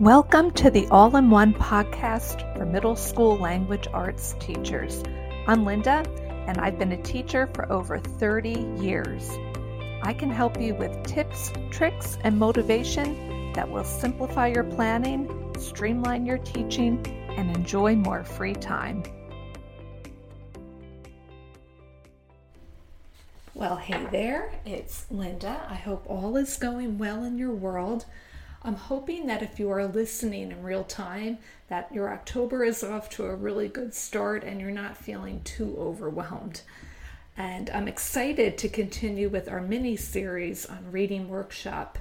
Welcome to the All in One podcast for middle school language arts teachers. I'm Linda, and I've been a teacher for over 30 years. I can help you with tips, tricks, and motivation that will simplify your planning, streamline your teaching, and enjoy more free time. Well, hey there, it's Linda. I hope all is going well in your world. I'm hoping that if you are listening in real time, that your October is off to a really good start and you're not feeling too overwhelmed. And I'm excited to continue with our mini series on reading workshop.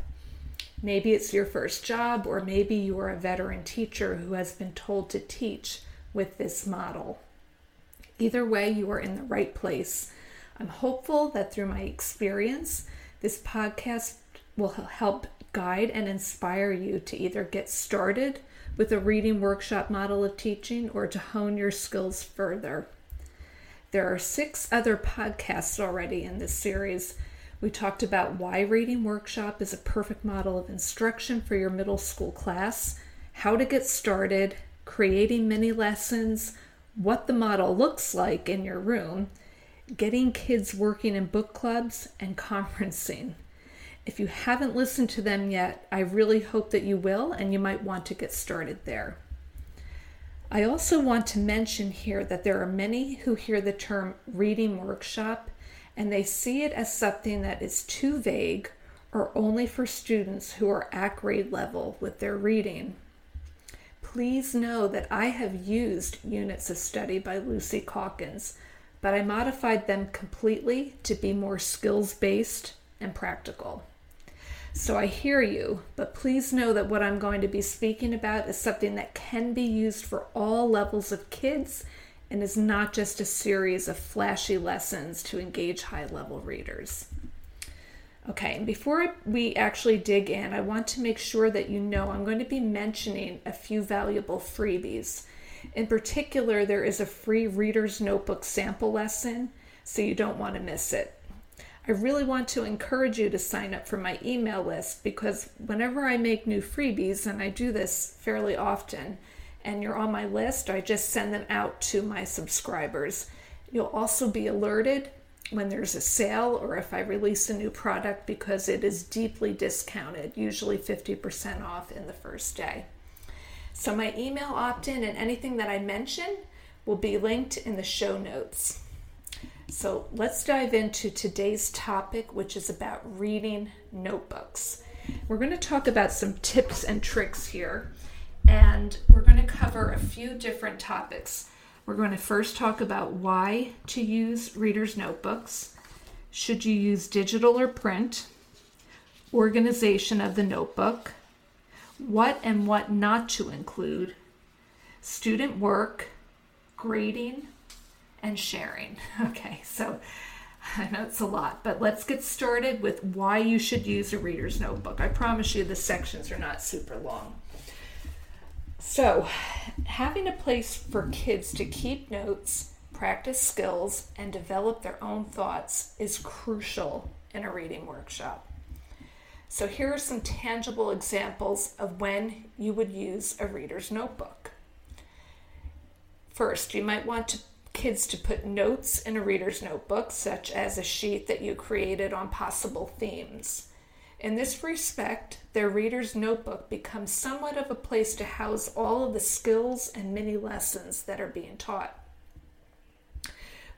Maybe it's your first job, or maybe you are a veteran teacher who has been told to teach with this model. Either way, you are in the right place. I'm hopeful that through my experience, this podcast will help guide and inspire you to either get started with a reading workshop model of teaching or to hone your skills further. There are six other podcasts already in this series. We talked about why reading workshop is a perfect model of instruction for your middle school class, how to get started, creating mini lessons, what the model looks like in your room, getting kids working in book clubs, and conferencing. If you haven't listened to them yet, I really hope that you will, and you might want to get started there. I also want to mention here that there are many who hear the term reading workshop and they see it as something that is too vague or only for students who are at grade level with their reading. Please know that I have used units of study by Lucy Calkins, but I modified them completely to be more skills based and practical. So I hear you, but please know that what I'm going to be speaking about is something that can be used for all levels of kids and is not just a series of flashy lessons to engage high level readers. Okay, before we actually dig in, I want to make sure that you know I'm going to be mentioning a few valuable freebies. In particular, there is a free Reader's Notebook sample lesson, so you don't want to miss it. I really want to encourage you to sign up for my email list because whenever I make new freebies, and I do this fairly often, and you're on my list, I just send them out to my subscribers. You'll also be alerted when there's a sale or if I release a new product because it is deeply discounted, usually 50% off in the first day. So, my email opt in and anything that I mention will be linked in the show notes. So let's dive into today's topic, which is about reading notebooks. We're going to talk about some tips and tricks here, and we're going to cover a few different topics. We're going to first talk about why to use readers' notebooks. Should you use digital or print? Organization of the notebook. What and what not to include. Student work. Grading and sharing. Okay, so I know it's a lot, but let's get started with why you should use a reader's notebook. I promise you the sections are not super long. So, having a place for kids to keep notes, practice skills, and develop their own thoughts is crucial in a reading workshop. So, here are some tangible examples of when you would use a reader's notebook. First, you might want to kids to put notes in a reader's notebook, such as a sheet that you created on possible themes. In this respect, their reader's notebook becomes somewhat of a place to house all of the skills and mini lessons that are being taught.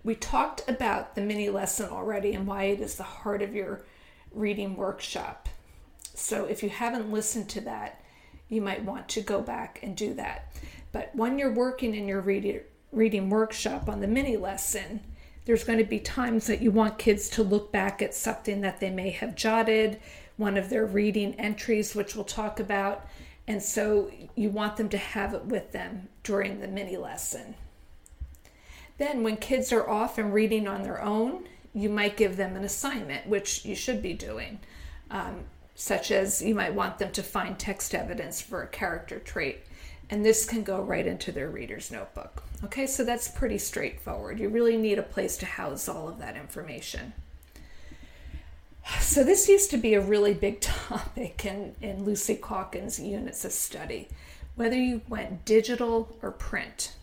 We talked about the mini lesson already and why it is the heart of your reading workshop. So if you haven't listened to that, you might want to go back and do that. But when you're working in your reader, reading workshop on the mini lesson, there's going to be times that you want kids to look back at something that they may have jotted, one of their reading entries, which we'll talk about. And so you want them to have it with them during the mini lesson. Then, when kids are off and reading on their own, you might give them an assignment, which you should be doing, um, such as you might want them to find text evidence for a character trait and this can go right into their reader's notebook. Okay, so that's pretty straightforward. You really need a place to house all of that information. So, this used to be a really big topic in, in Lucy Calkins' units of study, whether you went digital or print.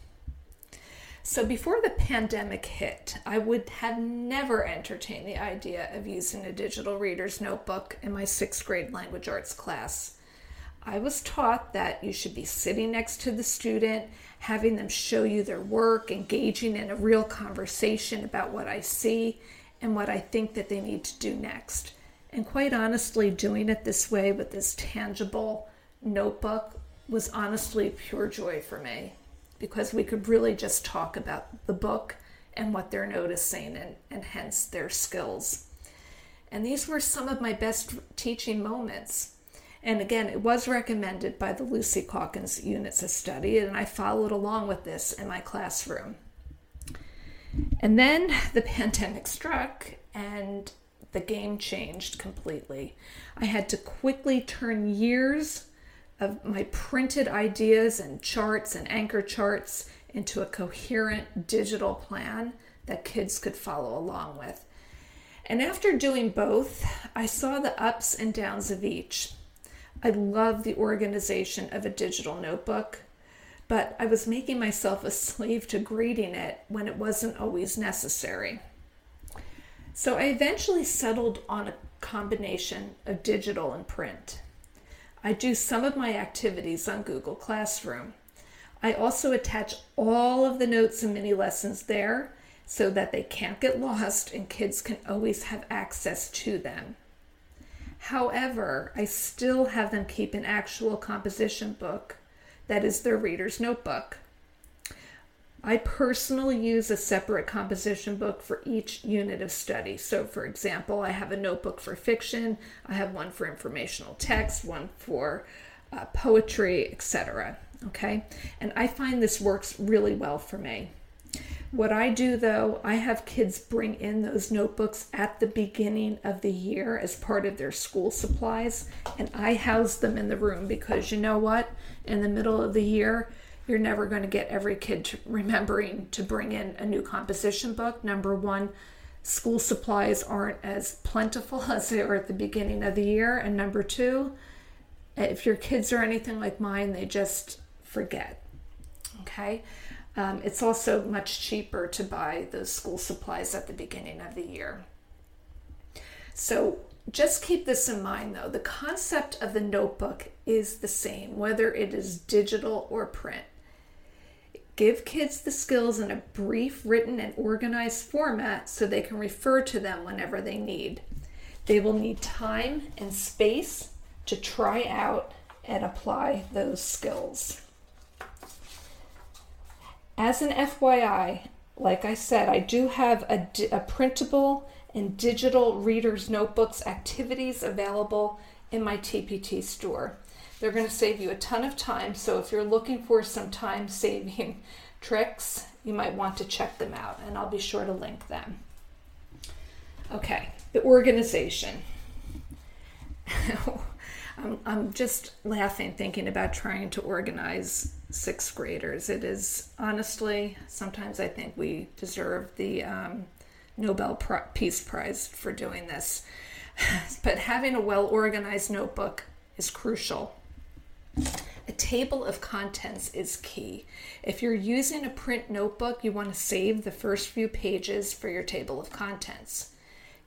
So, before the pandemic hit, I would have never entertained the idea of using a digital reader's notebook in my sixth grade language arts class. I was taught that you should be sitting next to the student, having them show you their work, engaging in a real conversation about what I see and what I think that they need to do next. And quite honestly, doing it this way with this tangible notebook was honestly pure joy for me because we could really just talk about the book and what they're noticing and, and hence their skills. And these were some of my best teaching moments and again, it was recommended by the Lucy Calkins units of study, and I followed along with this in my classroom. And then the pandemic struck, and the game changed completely. I had to quickly turn years of my printed ideas and charts and anchor charts into a coherent digital plan that kids could follow along with. And after doing both, I saw the ups and downs of each. I love the organization of a digital notebook, but I was making myself a slave to grading it when it wasn't always necessary. So I eventually settled on a combination of digital and print. I do some of my activities on Google Classroom. I also attach all of the notes and mini lessons there so that they can't get lost and kids can always have access to them. However, I still have them keep an actual composition book that is their reader's notebook. I personally use a separate composition book for each unit of study. So, for example, I have a notebook for fiction, I have one for informational text, one for uh, poetry, etc. Okay, and I find this works really well for me. What I do though, I have kids bring in those notebooks at the beginning of the year as part of their school supplies, and I house them in the room because you know what? In the middle of the year, you're never going to get every kid to remembering to bring in a new composition book. Number one, school supplies aren't as plentiful as they are at the beginning of the year. And number two, if your kids are anything like mine, they just forget. Okay. Um, it's also much cheaper to buy those school supplies at the beginning of the year. So just keep this in mind though the concept of the notebook is the same, whether it is digital or print. Give kids the skills in a brief, written, and organized format so they can refer to them whenever they need. They will need time and space to try out and apply those skills. As an FYI, like I said, I do have a, a printable and digital reader's notebooks activities available in my TPT store. They're going to save you a ton of time, so if you're looking for some time saving tricks, you might want to check them out, and I'll be sure to link them. Okay, the organization. I'm, I'm just laughing thinking about trying to organize sixth graders. It is honestly, sometimes I think we deserve the um, Nobel Peace Prize for doing this. but having a well organized notebook is crucial. A table of contents is key. If you're using a print notebook, you want to save the first few pages for your table of contents.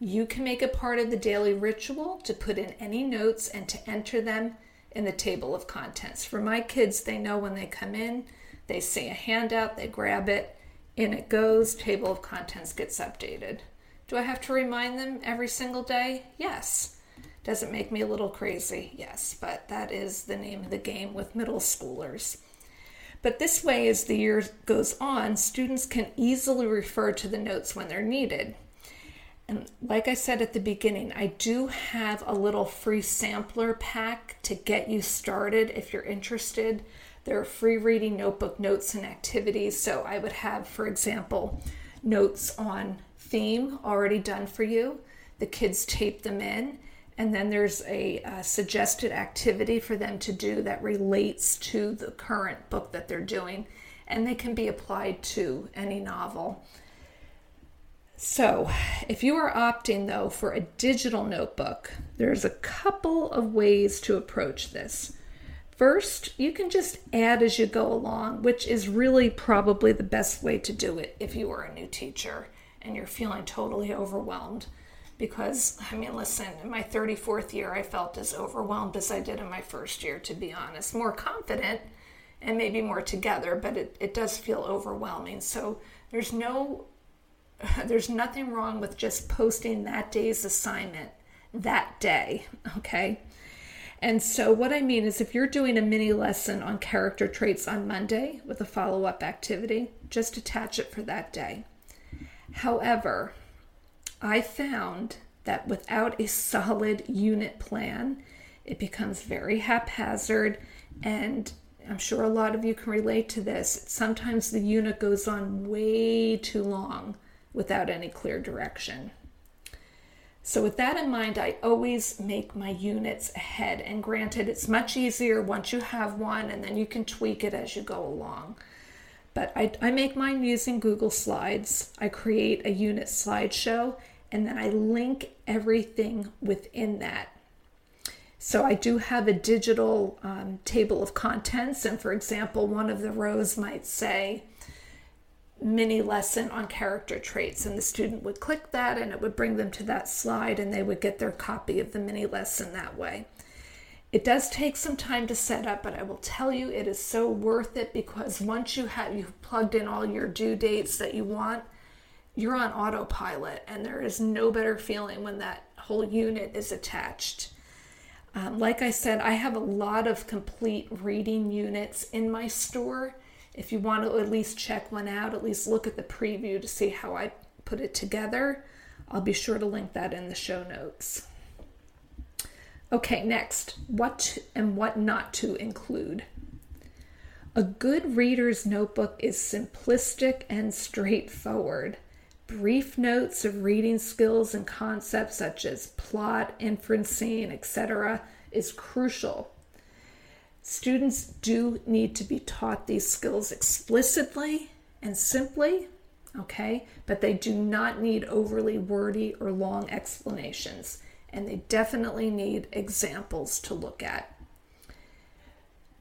You can make it part of the daily ritual to put in any notes and to enter them in the table of contents. For my kids, they know when they come in, they see a handout, they grab it, in it goes, table of contents gets updated. Do I have to remind them every single day? Yes. Does it make me a little crazy? Yes, but that is the name of the game with middle schoolers. But this way, as the year goes on, students can easily refer to the notes when they're needed. And like I said at the beginning, I do have a little free sampler pack to get you started if you're interested. There are free reading notebook notes and activities. So I would have, for example, notes on theme already done for you. The kids tape them in. And then there's a, a suggested activity for them to do that relates to the current book that they're doing. And they can be applied to any novel. So, if you are opting though for a digital notebook, there's a couple of ways to approach this. First, you can just add as you go along, which is really probably the best way to do it if you are a new teacher and you're feeling totally overwhelmed. Because, I mean, listen, in my 34th year, I felt as overwhelmed as I did in my first year, to be honest. More confident and maybe more together, but it, it does feel overwhelming. So, there's no there's nothing wrong with just posting that day's assignment that day, okay? And so, what I mean is, if you're doing a mini lesson on character traits on Monday with a follow up activity, just attach it for that day. However, I found that without a solid unit plan, it becomes very haphazard. And I'm sure a lot of you can relate to this. Sometimes the unit goes on way too long without any clear direction. So, with that in mind, I always make my units ahead. And granted, it's much easier once you have one and then you can tweak it as you go along. But I, I make mine using Google Slides. I create a unit slideshow and then I link everything within that. So, I do have a digital um, table of contents. And for example, one of the rows might say, mini lesson on character traits and the student would click that and it would bring them to that slide and they would get their copy of the mini lesson that way. It does take some time to set up, but I will tell you it is so worth it because once you have you've plugged in all your due dates that you want, you're on autopilot and there is no better feeling when that whole unit is attached. Um, like I said, I have a lot of complete reading units in my store if you want to at least check one out, at least look at the preview to see how I put it together, I'll be sure to link that in the show notes. Okay, next, what and what not to include. A good reader's notebook is simplistic and straightforward. Brief notes of reading skills and concepts such as plot, inferencing, etc., is crucial. Students do need to be taught these skills explicitly and simply, okay? But they do not need overly wordy or long explanations, and they definitely need examples to look at.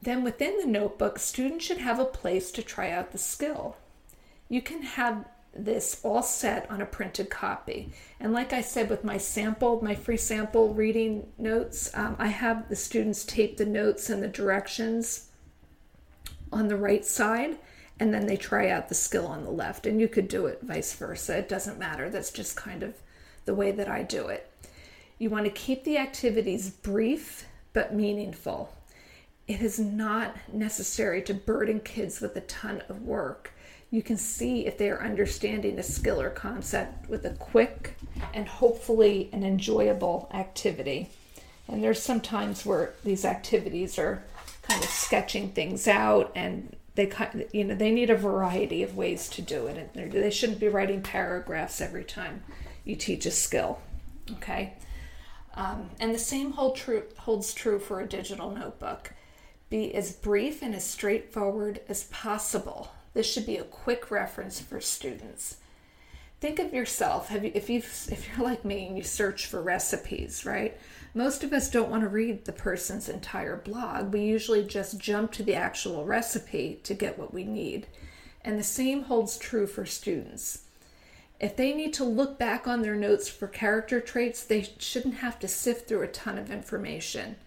Then within the notebook, students should have a place to try out the skill. You can have this all set on a printed copy. And like I said, with my sample, my free sample reading notes, um, I have the students tape the notes and the directions on the right side, and then they try out the skill on the left. And you could do it vice versa, it doesn't matter. That's just kind of the way that I do it. You want to keep the activities brief but meaningful. It is not necessary to burden kids with a ton of work you can see if they are understanding a skill or concept with a quick and hopefully an enjoyable activity. And there's some times where these activities are kind of sketching things out and they kind you know they need a variety of ways to do it. And they shouldn't be writing paragraphs every time you teach a skill okay? Um, and the same hold true, holds true for a digital notebook. Be as brief and as straightforward as possible this should be a quick reference for students. Think of yourself. You, if you if you're like me and you search for recipes, right? Most of us don't want to read the person's entire blog. We usually just jump to the actual recipe to get what we need. And the same holds true for students. If they need to look back on their notes for character traits, they shouldn't have to sift through a ton of information.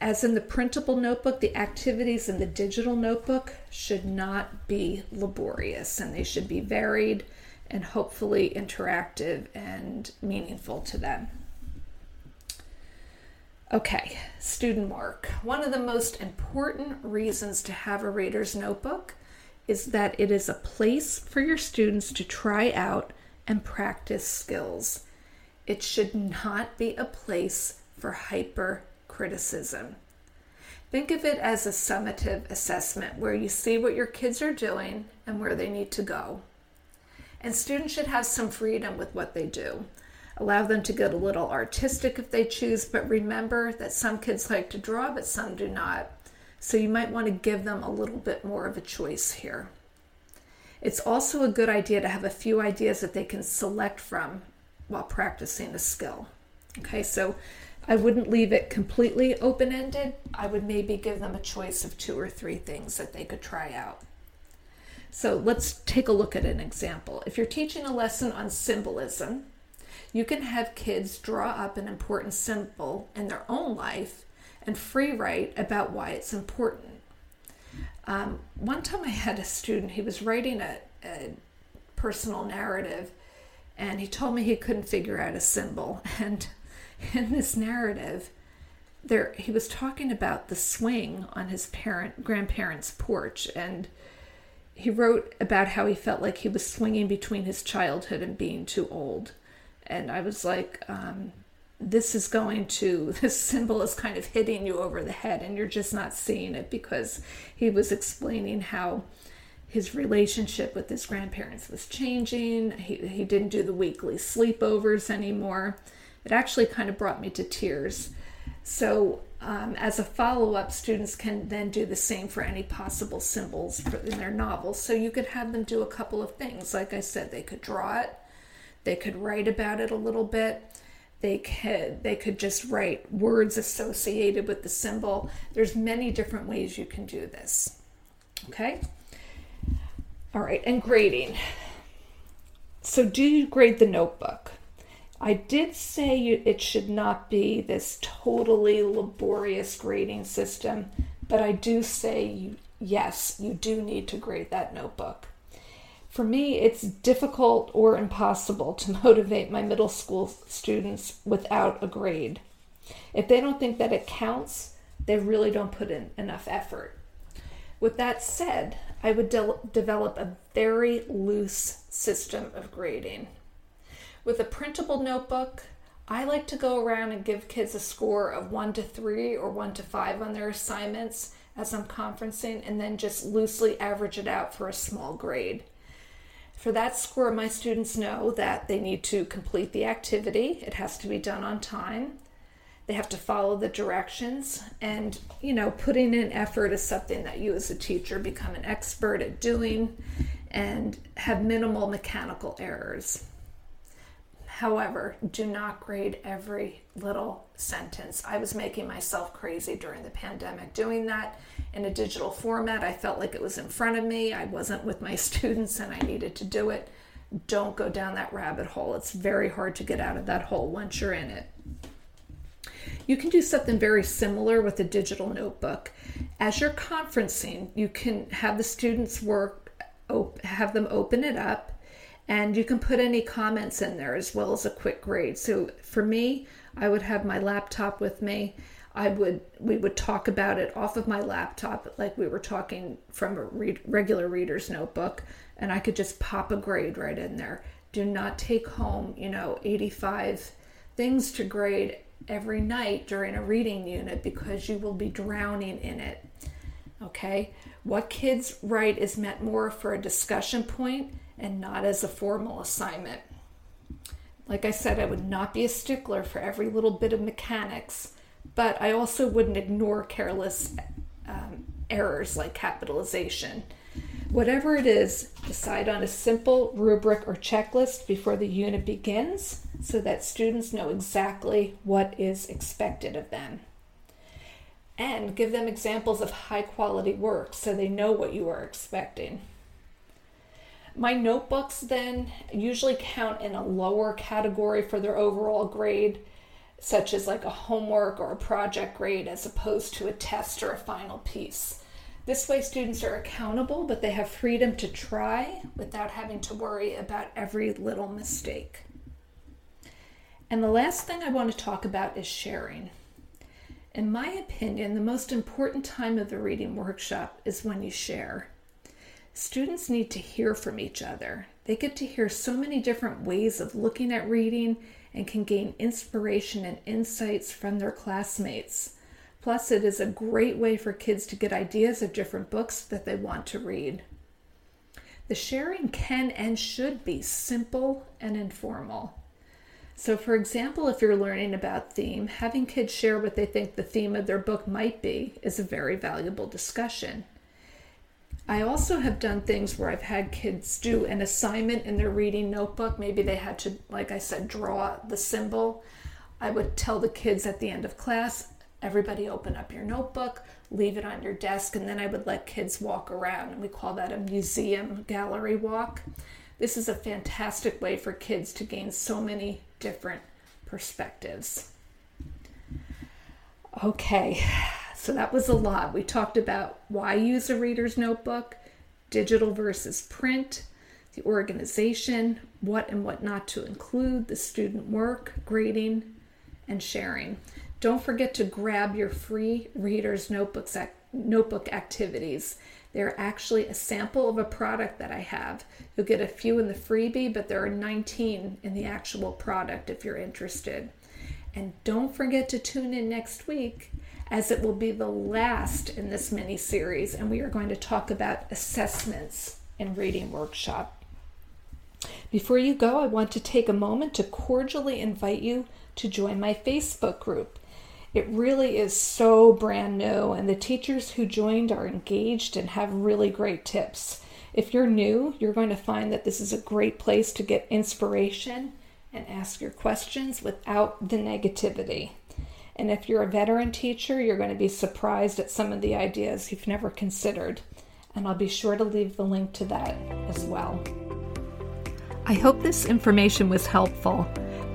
As in the printable notebook, the activities in the digital notebook should not be laborious and they should be varied and hopefully interactive and meaningful to them. Okay, student work. One of the most important reasons to have a reader's notebook is that it is a place for your students to try out and practice skills. It should not be a place for hyper criticism. Think of it as a summative assessment where you see what your kids are doing and where they need to go. And students should have some freedom with what they do. Allow them to get a little artistic if they choose, but remember that some kids like to draw, but some do not. So you might want to give them a little bit more of a choice here. It's also a good idea to have a few ideas that they can select from while practicing a skill. Okay, so I wouldn't leave it completely open ended. I would maybe give them a choice of two or three things that they could try out. So let's take a look at an example. If you're teaching a lesson on symbolism, you can have kids draw up an important symbol in their own life and free write about why it's important. Um, one time I had a student, he was writing a, a personal narrative and he told me he couldn't figure out a symbol. And in this narrative, there he was talking about the swing on his parent grandparents' porch and he wrote about how he felt like he was swinging between his childhood and being too old. And i was like um, this is going to this symbol is kind of hitting you over the head and you're just not seeing it because he was explaining how his relationship with his grandparents was changing. He, he didn't do the weekly sleepovers anymore it actually kind of brought me to tears. So um, as a follow-up students can then do the same for any possible symbols for, in their novels. So you could have them do a couple of things. Like i said they could draw it they could write about it a little bit they could they could just write words associated with the symbol. There's many different ways you can do this. Okay? All right and grading. So do you grade the notebook i did say you, it should not be this totally laborious grading system but i do say you, yes you do need to grade that notebook for me, it's difficult or impossible to motivate my middle school students without a grade. If they don't think that it counts, they really don't put in enough effort. With that said, I would de- develop a very loose system of grading. With a printable notebook, I like to go around and give kids a score of 1 to 3 or 1 to 5 on their assignments as I'm conferencing and then just loosely average it out for a small grade. For that score, my students know that they need to complete the activity. It has to be done on time. They have to follow the directions. And, you know, putting in effort is something that you as a teacher become an expert at doing and have minimal mechanical errors. However, do not grade every little sentence. I was making myself crazy during the pandemic doing that in a digital format. I felt like it was in front of me. I wasn't with my students and I needed to do it. Don't go down that rabbit hole. It's very hard to get out of that hole once you're in it. You can do something very similar with a digital notebook. As you're conferencing, you can have the students work, have them open it up and you can put any comments in there as well as a quick grade. So for me, I would have my laptop with me. I would we would talk about it off of my laptop like we were talking from a regular reader's notebook and I could just pop a grade right in there. Do not take home, you know, 85 things to grade every night during a reading unit because you will be drowning in it. Okay? What kids write is meant more for a discussion point and not as a formal assignment. Like I said, I would not be a stickler for every little bit of mechanics, but I also wouldn't ignore careless um, errors like capitalization. Whatever it is, decide on a simple rubric or checklist before the unit begins so that students know exactly what is expected of them. And give them examples of high quality work so they know what you are expecting. My notebooks then usually count in a lower category for their overall grade, such as like a homework or a project grade, as opposed to a test or a final piece. This way, students are accountable, but they have freedom to try without having to worry about every little mistake. And the last thing I want to talk about is sharing. In my opinion, the most important time of the reading workshop is when you share. Students need to hear from each other. They get to hear so many different ways of looking at reading and can gain inspiration and insights from their classmates. Plus, it is a great way for kids to get ideas of different books that they want to read. The sharing can and should be simple and informal. So, for example, if you're learning about theme, having kids share what they think the theme of their book might be is a very valuable discussion. I also have done things where I've had kids do an assignment in their reading notebook. Maybe they had to, like I said, draw the symbol. I would tell the kids at the end of class, everybody open up your notebook, leave it on your desk, and then I would let kids walk around. And we call that a museum gallery walk. This is a fantastic way for kids to gain so many different perspectives. Okay, so that was a lot. We talked about why use a reader's notebook, digital versus print, the organization, what and what not to include, the student work, grading, and sharing. Don't forget to grab your free reader's notebooks notebook activities. They're actually a sample of a product that I have. You'll get a few in the freebie, but there are 19 in the actual product if you're interested. And don't forget to tune in next week as it will be the last in this mini series, and we are going to talk about assessments in reading workshop. Before you go, I want to take a moment to cordially invite you to join my Facebook group. It really is so brand new, and the teachers who joined are engaged and have really great tips. If you're new, you're going to find that this is a great place to get inspiration and ask your questions without the negativity. And if you're a veteran teacher, you're going to be surprised at some of the ideas you've never considered. And I'll be sure to leave the link to that as well. I hope this information was helpful.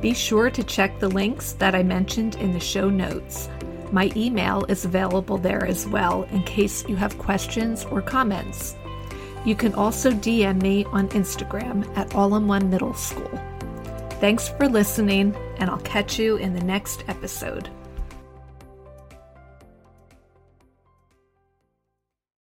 Be sure to check the links that I mentioned in the show notes. My email is available there as well in case you have questions or comments. You can also DM me on Instagram at All in One Middle School. Thanks for listening, and I'll catch you in the next episode.